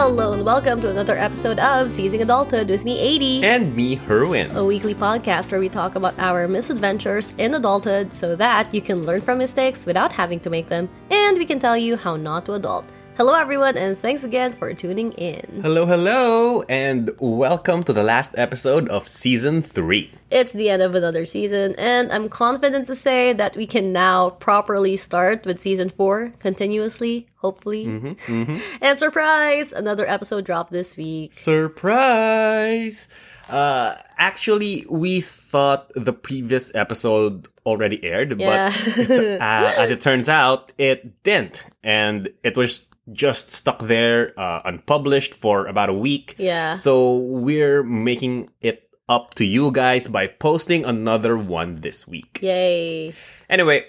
Hello and welcome to another episode of Seizing Adulthood with me, AD. And me, Herwin. a weekly podcast where we talk about our misadventures in adulthood so that you can learn from mistakes without having to make them, and we can tell you how not to adult. Hello, everyone, and thanks again for tuning in. Hello, hello, and welcome to the last episode of season three. It's the end of another season, and I'm confident to say that we can now properly start with season four continuously, hopefully. And surprise! Another episode dropped this week. Surprise! Uh, actually, we thought the previous episode already aired, Yeah. but it, uh, as it turns out, it didn't, and it was just stuck there uh, unpublished for about a week. Yeah. So we're making it up to you guys by posting another one this week. Yay. Anyway,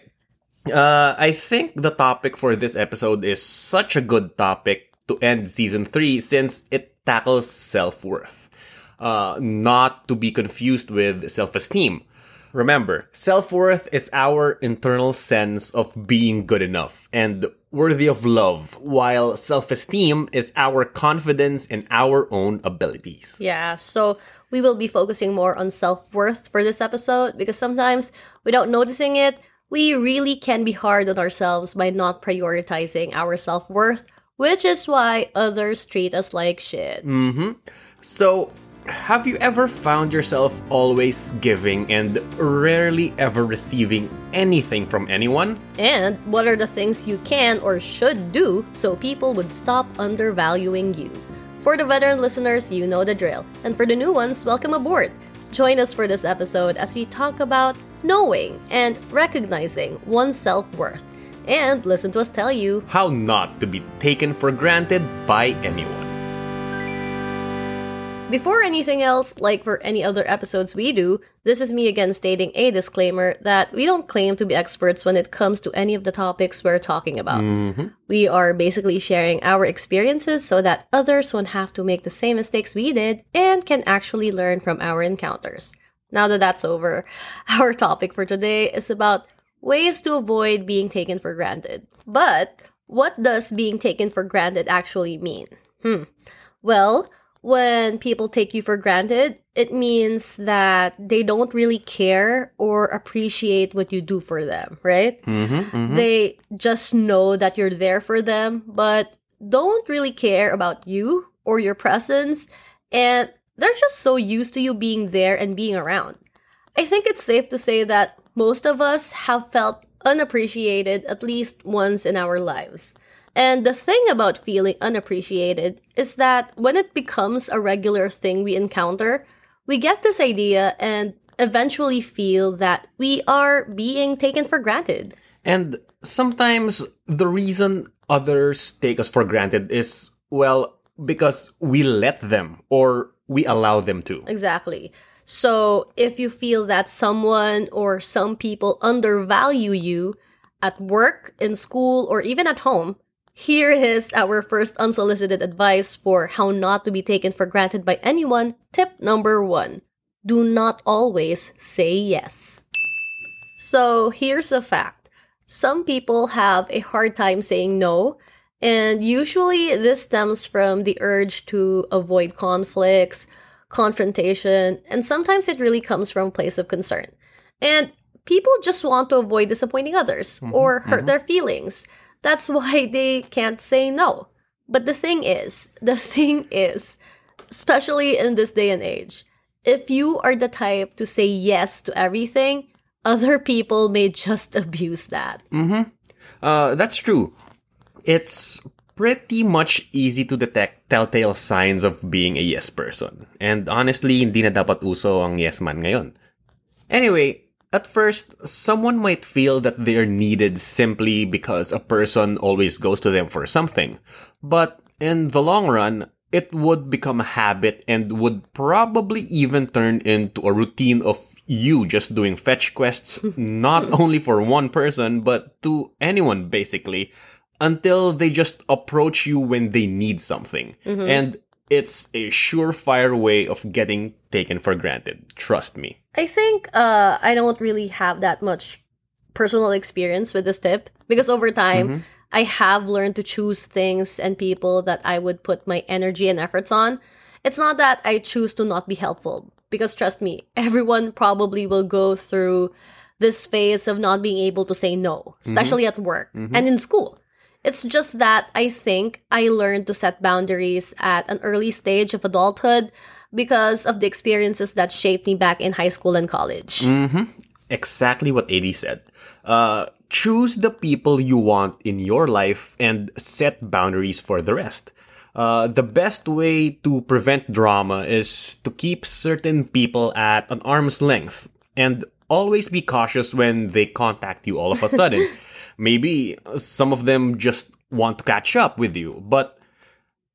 uh, I think the topic for this episode is such a good topic to end season three since it tackles self worth. Uh, not to be confused with self esteem. Remember, self worth is our internal sense of being good enough and worthy of love, while self esteem is our confidence in our own abilities. Yeah, so we will be focusing more on self worth for this episode because sometimes, without noticing it, we really can be hard on ourselves by not prioritizing our self worth, which is why others treat us like shit. Mm-hmm. So, have you ever found yourself always giving and rarely ever receiving anything from anyone? And what are the things you can or should do so people would stop undervaluing you? For the veteran listeners, you know the drill. And for the new ones, welcome aboard. Join us for this episode as we talk about knowing and recognizing one's self worth. And listen to us tell you How not to be taken for granted by anyone. Before anything else, like for any other episodes we do, this is me again stating a disclaimer that we don't claim to be experts when it comes to any of the topics we're talking about. Mm-hmm. We are basically sharing our experiences so that others won't have to make the same mistakes we did and can actually learn from our encounters. Now that that's over, our topic for today is about ways to avoid being taken for granted. But what does being taken for granted actually mean? Hmm. Well, when people take you for granted, it means that they don't really care or appreciate what you do for them, right? Mm-hmm, mm-hmm. They just know that you're there for them, but don't really care about you or your presence, and they're just so used to you being there and being around. I think it's safe to say that most of us have felt unappreciated at least once in our lives. And the thing about feeling unappreciated is that when it becomes a regular thing we encounter, we get this idea and eventually feel that we are being taken for granted. And sometimes the reason others take us for granted is, well, because we let them or we allow them to. Exactly. So if you feel that someone or some people undervalue you at work, in school, or even at home, here is our first unsolicited advice for how not to be taken for granted by anyone. Tip number one do not always say yes. So here's a fact some people have a hard time saying no, and usually this stems from the urge to avoid conflicts, confrontation, and sometimes it really comes from a place of concern. And people just want to avoid disappointing others mm-hmm. or hurt mm-hmm. their feelings. That's why they can't say no. But the thing is, the thing is, especially in this day and age, if you are the type to say yes to everything, other people may just abuse that. Uh, that's true. It's pretty much easy to detect telltale signs of being a yes person. And honestly, hindi na dapat uso ang yes man ngayon. Anyway, at first, someone might feel that they're needed simply because a person always goes to them for something. But in the long run, it would become a habit and would probably even turn into a routine of you just doing fetch quests, not only for one person, but to anyone basically, until they just approach you when they need something. Mm-hmm. And it's a surefire way of getting taken for granted. Trust me. I think uh, I don't really have that much personal experience with this tip because over time, mm-hmm. I have learned to choose things and people that I would put my energy and efforts on. It's not that I choose to not be helpful, because trust me, everyone probably will go through this phase of not being able to say no, mm-hmm. especially at work mm-hmm. and in school. It's just that I think I learned to set boundaries at an early stage of adulthood because of the experiences that shaped me back in high school and college. Exactly what AD said. Uh, choose the people you want in your life and set boundaries for the rest. Uh, the best way to prevent drama is to keep certain people at an arm's length and always be cautious when they contact you all of a sudden. Maybe some of them just want to catch up with you, but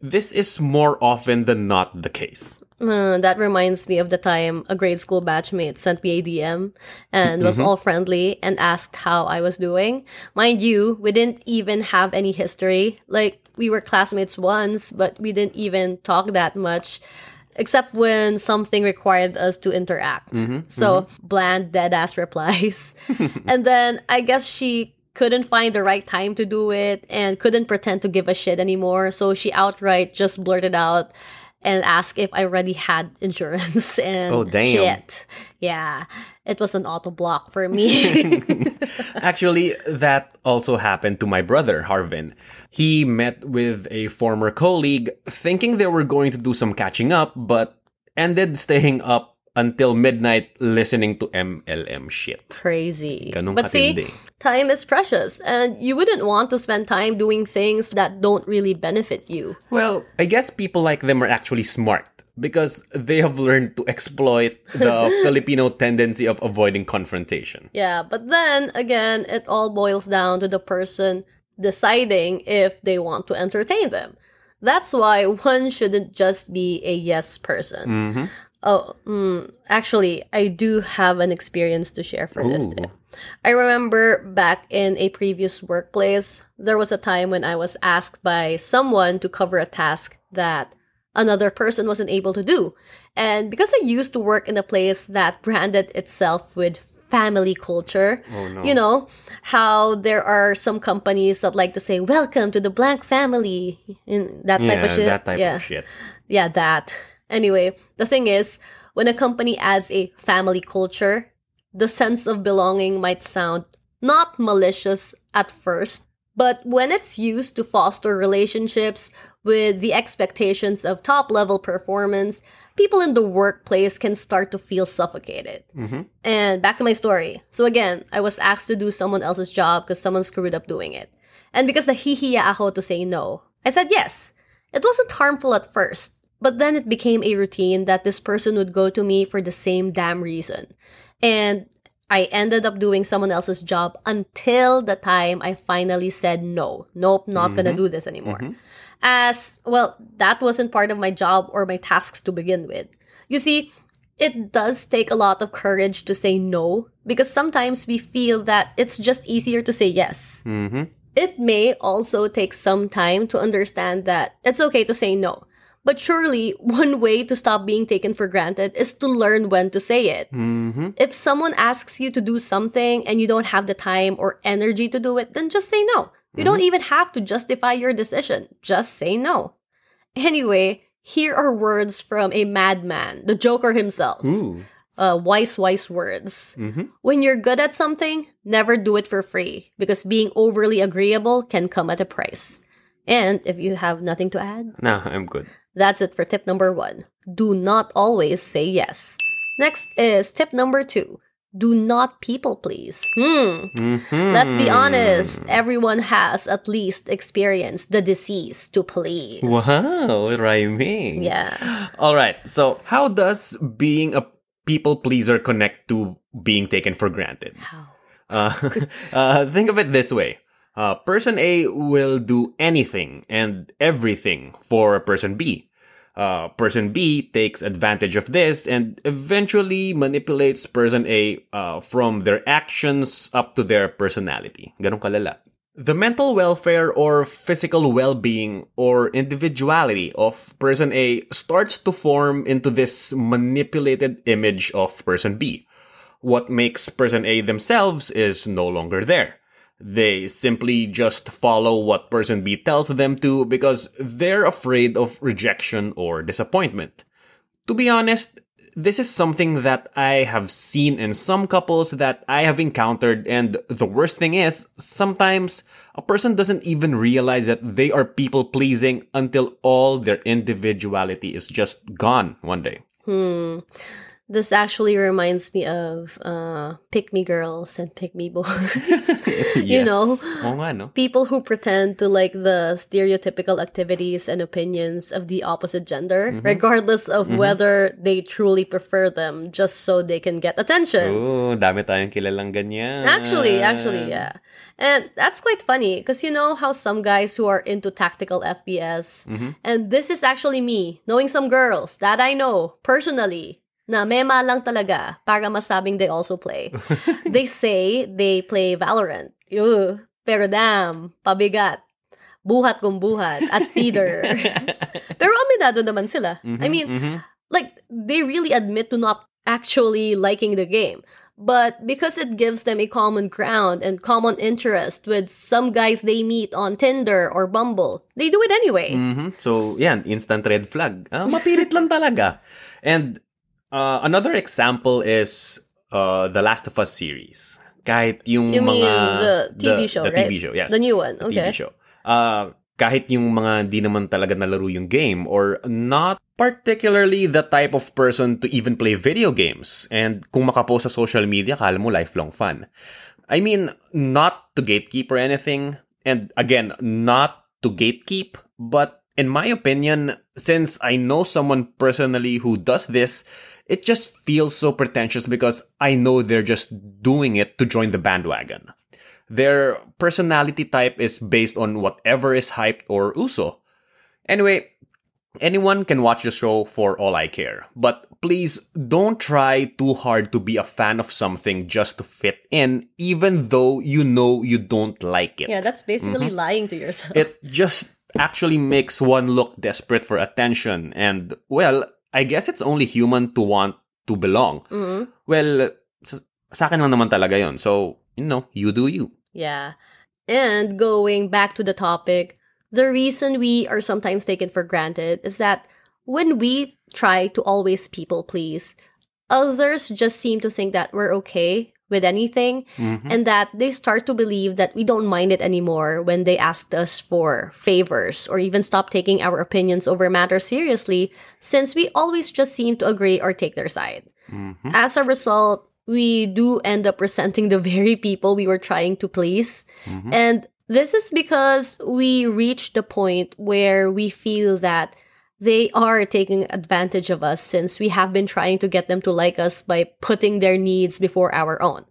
this is more often than not the case. Uh, that reminds me of the time a grade school batchmate sent me a DM and was mm-hmm. all friendly and asked how I was doing. Mind you, we didn't even have any history. Like, we were classmates once, but we didn't even talk that much. Except when something required us to interact. Mm-hmm. so, mm-hmm. bland, dead ass replies. and then I guess she couldn't find the right time to do it and couldn't pretend to give a shit anymore. So she outright just blurted out and asked if I already had insurance and Oh, damn. shit. Yeah, it was an auto block for me. Actually, that also happened to my brother, Harvin. He met with a former colleague thinking they were going to do some catching up, but ended staying up until midnight listening to MLM shit. Crazy. Ganun but see, time is precious and you wouldn't want to spend time doing things that don't really benefit you. Well, I guess people like them are actually smart because they have learned to exploit the Filipino tendency of avoiding confrontation. Yeah, but then again, it all boils down to the person deciding if they want to entertain them. That's why one shouldn't just be a yes person. Mm-hmm. Oh, mm, actually, I do have an experience to share for this. Ooh. Too. I remember back in a previous workplace, there was a time when I was asked by someone to cover a task that another person wasn't able to do. And because I used to work in a place that branded itself with family culture, Oh, no. you know, how there are some companies that like to say, Welcome to the blank family, in that type of shit. that type yeah. of shit. Yeah, that. Anyway, the thing is, when a company adds a family culture, the sense of belonging might sound not malicious at first, but when it's used to foster relationships with the expectations of top level performance, people in the workplace can start to feel suffocated. Mm-hmm. And back to my story. So again, I was asked to do someone else's job because someone screwed up doing it. And because the nahihiya ako to say no, I said yes. It wasn't harmful at first, but then it became a routine that this person would go to me for the same damn reason. And I ended up doing someone else's job until the time I finally said no. Nope, not gonna mm-hmm. do this anymore. Mm-hmm. As well, that wasn't part of my job or my tasks to begin with. You see, it does take a lot of courage to say no because sometimes we feel that it's just easier to say yes. Mm-hmm. It may also take some time to understand that it's okay to say no. But surely, one way to stop being taken for granted is to learn when to say it. Mm-hmm. If someone asks you to do something and you don't have the time or energy to do it, then just say no. You don't mm-hmm. even have to justify your decision. Just say no. Anyway, here are words from a madman, the Joker himself. Ooh. Uh, wise, wise words. Mm-hmm. When you're good at something, never do it for free because being overly agreeable can come at a price. And if you have nothing to add, Nah, I'm good. That's it for tip number one. Do not always say yes. Next is tip number two. Do not people please. Hmm. Let's be honest. Everyone has at least experienced the disease to please. Wow, rhyming. Yeah. All right. So, how does being a people pleaser connect to being taken for granted? How? Uh, uh, think of it this way. Uh, person A will do anything and everything for person B. Uh, person B takes advantage of this and eventually manipulates person A uh, from their actions up to their personality. Ganun kalala. The mental welfare or physical well-being or individuality of person A starts to form into this manipulated image of person B what makes person A themselves is no longer there. They simply just follow what person B tells them to because they're afraid of rejection or disappointment. To be honest, this is something that I have seen in some couples that I have encountered, and the worst thing is, sometimes a person doesn't even realize that they are people pleasing until all their individuality is just gone one day. Hmm. This actually reminds me of uh, pick me girls and pick me boys. you Yes. know, nga, no? people who pretend to like the stereotypical activities and opinions of the opposite gender, Mm-hmm. regardless of whether they truly prefer them, just so they can get attention. Oo, dami tayong kilalang ganyan. Actually, actually, yeah. And that's quite funny because you know how some guys who are into tactical FPS, and this is actually me, knowing some girls that I know personally, na mema lang talaga para masabing they also play. they say they play Valorant. Ew, pero damn, pabigat. Buhat kung buhat at feeder. pero aminado naman sila. I mean, like they really admit to not actually liking the game but because it gives them a common ground and common interest with some guys they meet on Tinder or Bumble, they do it anyway. Mhm. So, yan, instant red flag. Ah, mapilit lang talaga. And uh, another example is uh, the Last of Us series. Kahit yung You mga... mean the TV show, the right? TV show, yes. The new one, The okay. TV show. Uh, kahit yung mga di naman talaga nalaro yung game or not particularly the type of person to even play video games. And kung makapost sa social media, kala mo lifelong fun. I mean, not to gatekeep or anything. And again, not to gatekeep, but in my opinion, since I know someone personally who does this, it just feels so pretentious because I know they're just doing it to join the bandwagon. Their personality type is based on whatever is hyped or uso. Anyway, anyone can watch the show for all I care. But please don't try too hard to be a fan of something just to fit in, even though you know you don't like it. Yeah, that's basically Mm-hmm. lying to yourself. It just actually makes one look desperate for attention. And, well, I guess it's only human to want to belong. Mhm. Well, sa akin lang naman talaga yon. So, you know, you do you. Yeah. And going back to the topic, the reason we are sometimes taken for granted is that when we try to always people please, others just seem to think that we're okay with anything mm-hmm. and that they start to believe that we don't mind it anymore when they asked us for favors or even stop taking our opinions over matters seriously since we always just seem to agree or take their side. Mm-hmm. As a result, we do end up resenting the very people we were trying to please. Mm-hmm. And this is because we reach the point where we feel that they are taking advantage of us since we have been trying to get them to like us by putting their needs before our own.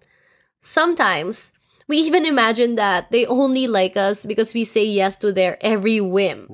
Sometimes, we even imagine that they only like us because we say yes to their every whim.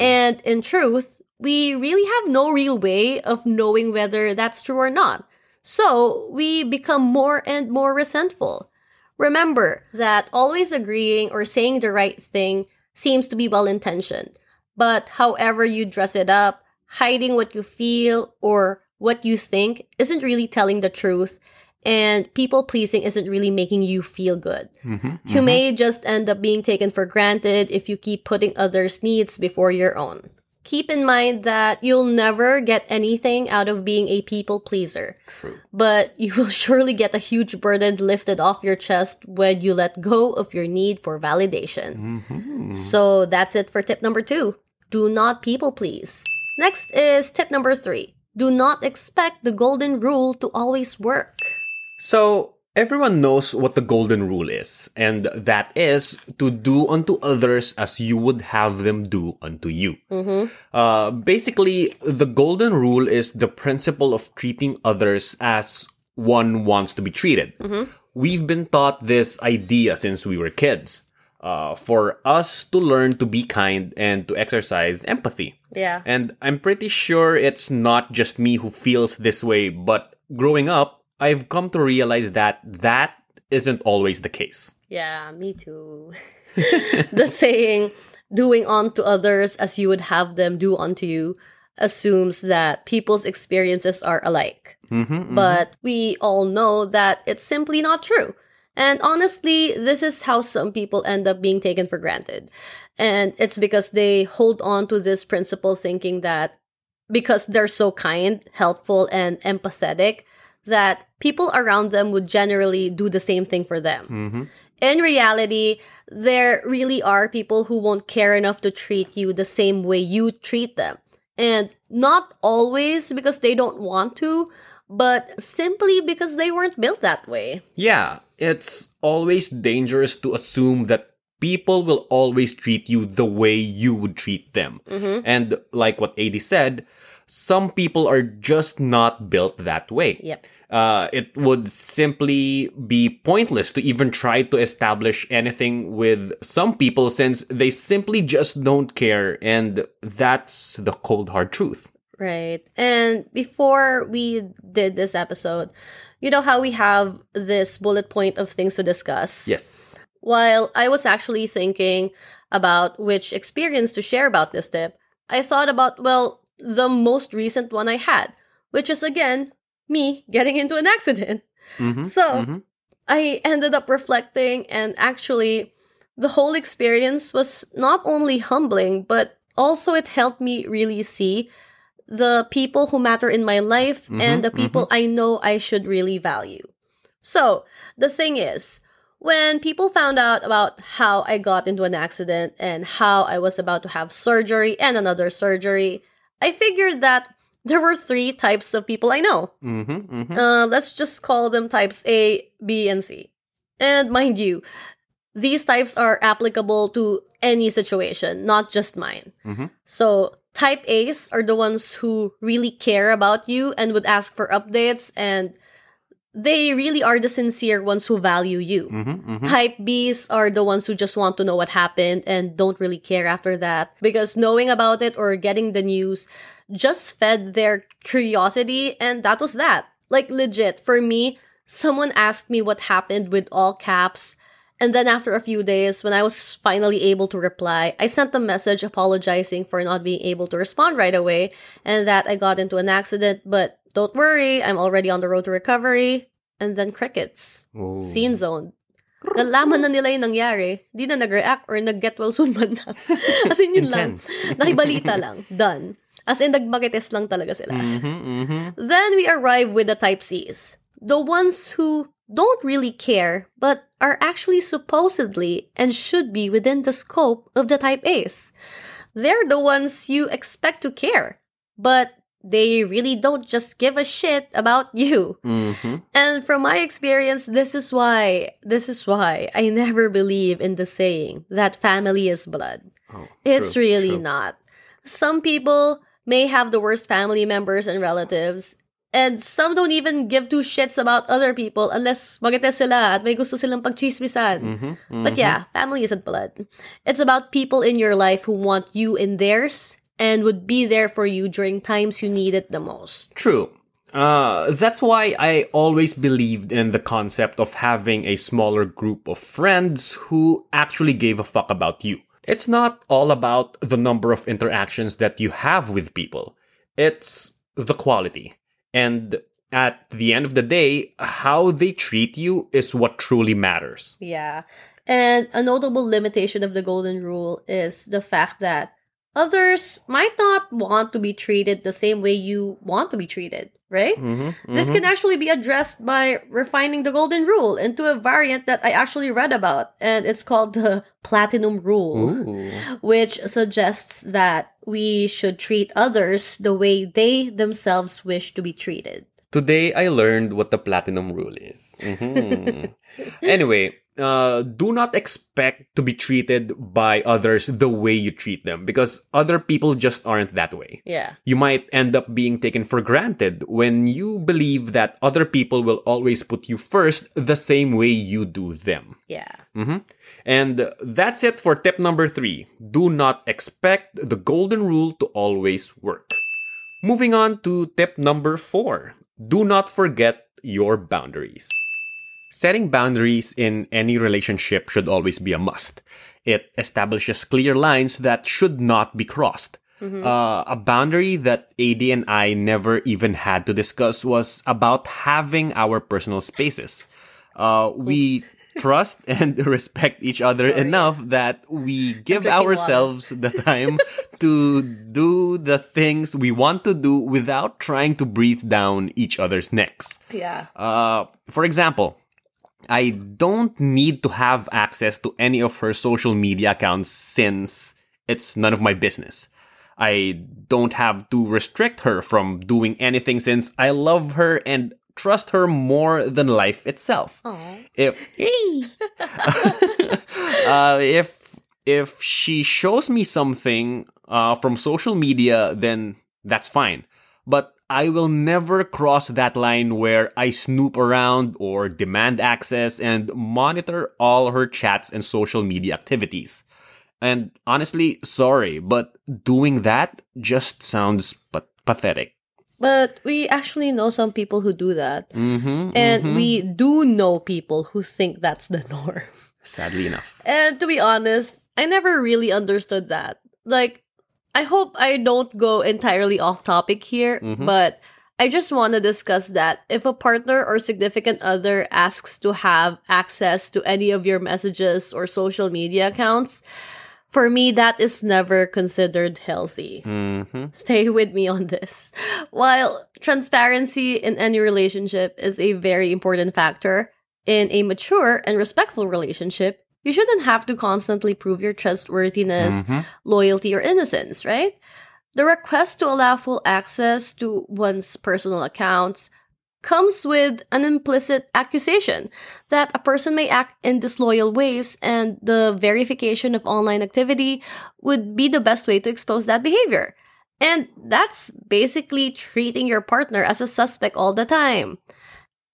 And in truth, we really have no real way of knowing whether that's true or not. So we become more and more resentful. Remember that always agreeing or saying the right thing seems to be well intentioned. But however you dress it up, hiding what you feel or what you think isn't really telling the truth. And people pleasing isn't really making you feel good. Mm-hmm, you mm-hmm. may just end up being taken for granted if you keep putting others' needs before your own. Keep in mind that you'll never get anything out of being a people pleaser. True. But you will surely get a huge burden lifted off your chest when you let go of your need for validation. Mm-hmm. So that's it for tip number two. Do not people please. Next is tip number three. Do not expect the golden rule to always work. So, everyone knows what the golden rule is, and that is to do unto others as you would have them do unto you. Uh, basically, the golden rule is the principle of treating others as one wants to be treated. We've been taught this idea since we were kids. Uh, for us to learn to be kind and to exercise empathy. Yeah. And I'm pretty sure it's not just me who feels this way, but growing up, I've come to realize that that isn't always the case. Yeah, me too. the saying, doing unto others as you would have them do unto you, assumes that people's experiences are alike. Mm-hmm, mm-hmm. But we all know that it's simply not true. And honestly, this is how some people end up being taken for granted. And it's because they hold on to this principle thinking that because they're so kind, helpful, and empathetic, that people around them would generally do the same thing for them. Mm-hmm. In reality, there really are people who won't care enough to treat you the same way you treat them. And not always because they don't want to, but simply because they weren't built that way. Yeah, it's always dangerous to assume that people will always treat you the way you would treat them. And like what AD said, some people are just not built that way. Yep. Uh, it would simply be pointless to even try to establish anything with some people since they simply just don't care, and that's the cold hard truth. Right. And before we did this episode, you know how we have this bullet point of things to discuss? Yes. While I was actually thinking about which experience to share about this tip, I thought about, well, the most recent one I had, which is again, me getting into an accident. Mhm, So mhm. I ended up reflecting, and actually, the whole experience was not only humbling, but also it helped me really see the people who matter in my life and the people I know I should really value. So, the thing is, when people found out about how I got into an accident and how I was about to have surgery and another surgery, I figured that there were three types of people I know. Mhm, mhm. Uh, let's just call them types A, B, and C. And mind you, these types are applicable to any situation, not just mine. Mhm. So, type A's are the ones who really care about you and would ask for updates, and they really are the sincere ones who value you. Mhm, mhm. Type Bs are the ones who just want to know what happened and don't really care after that because knowing about it or getting the news just fed their curiosity and that was that. Like legit, for me, someone asked me what happened with all caps and then after a few days, when I was finally able to reply, I sent a message apologizing for not being able to respond right away and that I got into an accident, but don't worry, I'm already on the road to recovery. And then crickets. Oh. Scene zone. Nalaman na nila yung nangyari. Di na nag-react or nag-get well soon man na. As in yun lang. Intense. Nakibalita lang. Done. As in nagmakites lang talaga sila. Mhm, mhm. Then we arrive with the type Cs. The ones who don't really care, but are actually supposedly and should be within the scope of the type A's. They're the ones you expect to care, but they really don't just give a shit about you. Mhm. And from my experience, this is why, this is why I never believe in the saying that family is blood. Oh, It's true, really true. not. Some people may have the worst family members and relatives, and some don't even give two shits about other people unless magites sila at may gusto silang pagchismisan. Mhm, But yeah, family isn't blood. It's about people in your life who want you in theirs and would be there for you during times you need it the most. True. Uh, that's why I always believed in the concept of having a smaller group of friends who actually gave a fuck about you. It's not all about the number of interactions that you have with people. It's the quality. And at the end of the day, how they treat you is what truly matters. Yeah. And a notable limitation of the golden rule is the fact that others might not want to be treated the same way you want to be treated, right? Mm-hmm, This can actually be addressed by refining the golden rule into a variant that I actually read about, and it's called the platinum rule, Ooh. which suggests that we should treat others the way they themselves wish to be treated. Today I learned what the platinum rule is. Mhm. anyway, uh, do not expect to be treated by others the way you treat them because other people just aren't that way. Yeah. You might end up being taken for granted when you believe that other people will always put you first the same way you do them. Yeah. hmm And that's it for tip number three. Do not expect the golden rule to always work. Moving on to tip number four. Do not forget your boundaries. Setting boundaries in any relationship should always be a must. It establishes clear lines that should not be crossed. Uh, a boundary that AD and I never even had to discuss was about having our personal spaces. Uh, we trust and respect each other Sorry. enough that we give ourselves the time to do the things we want to do without trying to breathe down each other's necks. Yeah. Uh, for example, I don't need to have access to any of her social media accounts since it's none of my business. I don't have to restrict her from doing anything since I love her and trust her more than life itself. If uh, if if she shows me something uh, from social media, then that's fine. But I will never cross that line where I snoop around or demand access and monitor all her chats and social media activities. And honestly, sorry, but doing that just sounds pa- pathetic. But we actually know some people who do that. Mm-hmm, And we do know people who think that's the norm. Sadly enough. And to be honest, I never really understood that. Like, I hope I don't go entirely off topic here, but I just want to discuss that if a partner or significant other asks to have access to any of your messages or social media accounts, for me, that is never considered healthy. Mm-hmm. Stay with me on this. While transparency in any relationship is a very important factor, in a mature and respectful relationship, you shouldn't have to constantly prove your trustworthiness, mm-hmm. loyalty, or innocence, right? The request to allow full access to one's personal accounts comes with an implicit accusation that a person may act in disloyal ways, and the verification of online activity would be the best way to expose that behavior. And that's basically treating your partner as a suspect all the time.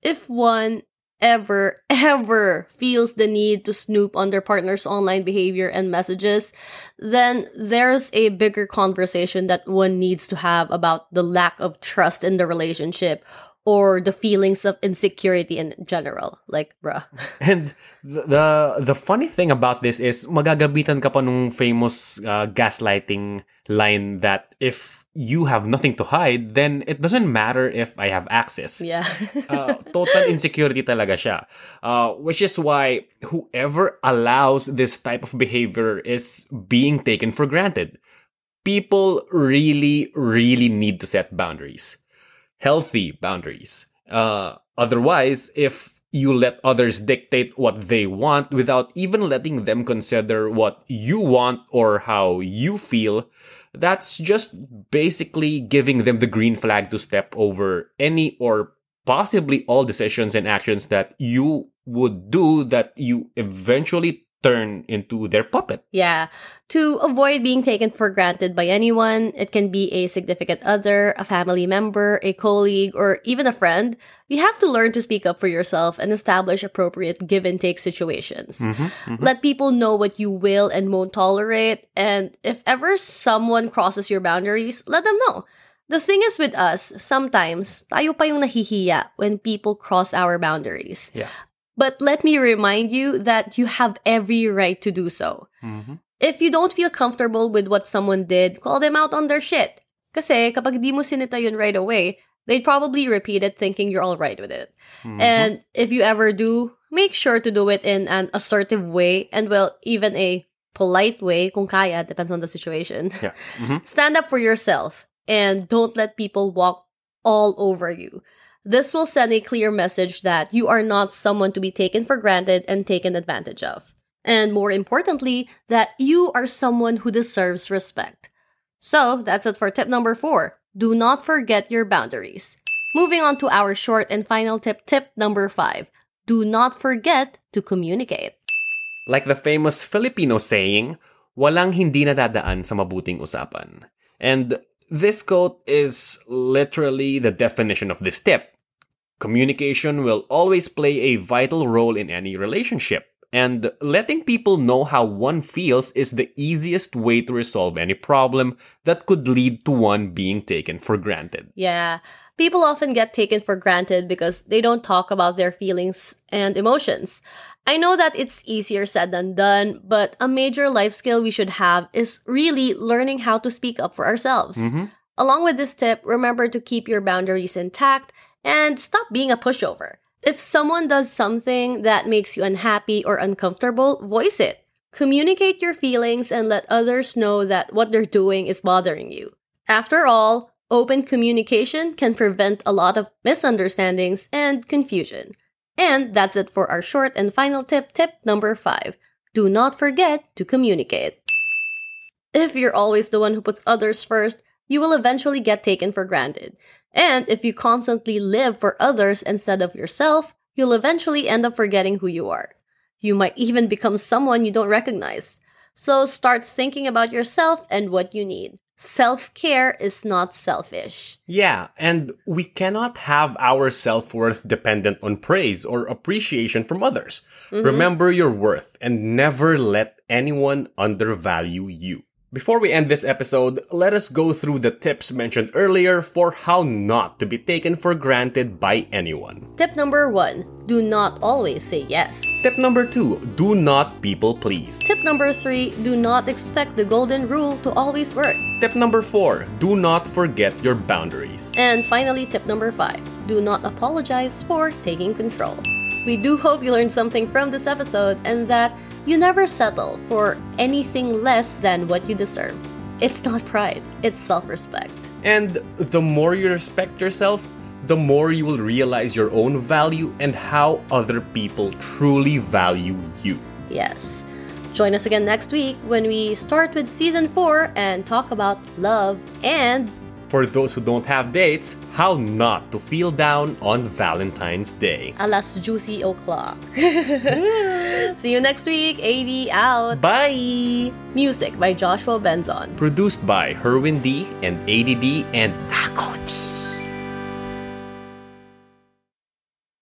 If one ever, ever feels the need to snoop on their partner's online behavior and messages, then there's a bigger conversation that one needs to have about the lack of trust in the relationship or the feelings of insecurity in general. Like, bruh. And the, the funny thing about this is magagabitan ka pa nung famous uh, gaslighting line that if you have nothing to hide, then it doesn't matter if I have access. Yeah. uh, total insecurity talaga siya. Uh, which is why whoever allows this type of behavior is being taken for granted. People really, really need to set boundaries. Healthy boundaries. Uh, otherwise, if you let others dictate what they want without even letting them consider what you want or how you feel, that's just basically giving them the green flag to step over any or possibly all decisions and actions that you would do that you eventually turn into their puppet. Yeah. To avoid being taken for granted by anyone, it can be a significant other, a family member, a colleague, or even a friend. You have to learn to speak up for yourself and establish appropriate give and take situations. Mm-hmm, mm-hmm. Let people know what you will and won't tolerate. And if ever someone crosses your boundaries, let them know. The thing is with us, sometimes tayo pa yung nahihiya when people cross our boundaries. Yeah. But let me remind you that you have every right to do so. If you don't feel comfortable with what someone did, call them out on their shit. Kasi kapag di mo sinita yun right away, they'd probably repeat it thinking you're all right with it. And if you ever do, make sure to do it in an assertive way and well, even a polite way, kung kaya, depends on the situation. Yeah. Mhm. Stand up for yourself and don't let people walk all over you. This will send a clear message that you are not someone to be taken for granted and taken advantage of. And more importantly, that you are someone who deserves respect. So, that's it for tip number four. Do not forget your boundaries. Moving on to our short and final tip, tip number five. Do not forget to communicate. Like the famous Filipino saying, walang hindi nadadaan sa mabuting usapan. And this quote is literally the definition of this tip. Communication will always play a vital role in any relationship. And letting people know how one feels is the easiest way to resolve any problem that could lead to one being taken for granted. Yeah. People often get taken for granted because they don't talk about their feelings and emotions. I know that it's easier said than done, but a major life skill we should have is really learning how to speak up for ourselves. Mm-hmm. Along with this tip, remember to keep your boundaries intact and stop being a pushover. If someone does something that makes you unhappy or uncomfortable, voice it. Communicate your feelings and let others know that what they're doing is bothering you. After all, open communication can prevent a lot of misunderstandings and confusion. And that's it for our short and final tip, tip number five. Do not forget to communicate. If you're always the one who puts others first, you will eventually get taken for granted. And if you constantly live for others instead of yourself, you'll eventually end up forgetting who you are. You might even become someone you don't recognize. So start thinking about yourself and what you need. Self care is not selfish. Yeah, and we cannot have our self worth dependent on praise or appreciation from others. Mm-hmm. Remember your worth and never let anyone undervalue you. Before we end this episode, let us go through the tips mentioned earlier for how not to be taken for granted by anyone. Tip number one do not always say yes. Tip number two, do not people please. Tip number three do not expect the golden rule to always work. Tip number four, do not forget your boundaries. And finally, tip number five do not apologize for taking control. We do hope you learned something from this episode and that you never settle for anything less than what you deserve. It's not pride, it's self respect. And the more you respect yourself, the more you will realize your own value and how other people truly value you. Yes. Join us again next week when we start with season 4 and talk about love and For those who don't have dates, how not to feel down on Valentine's Day. alas juicy o'clock. See you next week. AD out. Bye! Music by Joshua Benzon. Produced by Herwin D and ADD and Takot.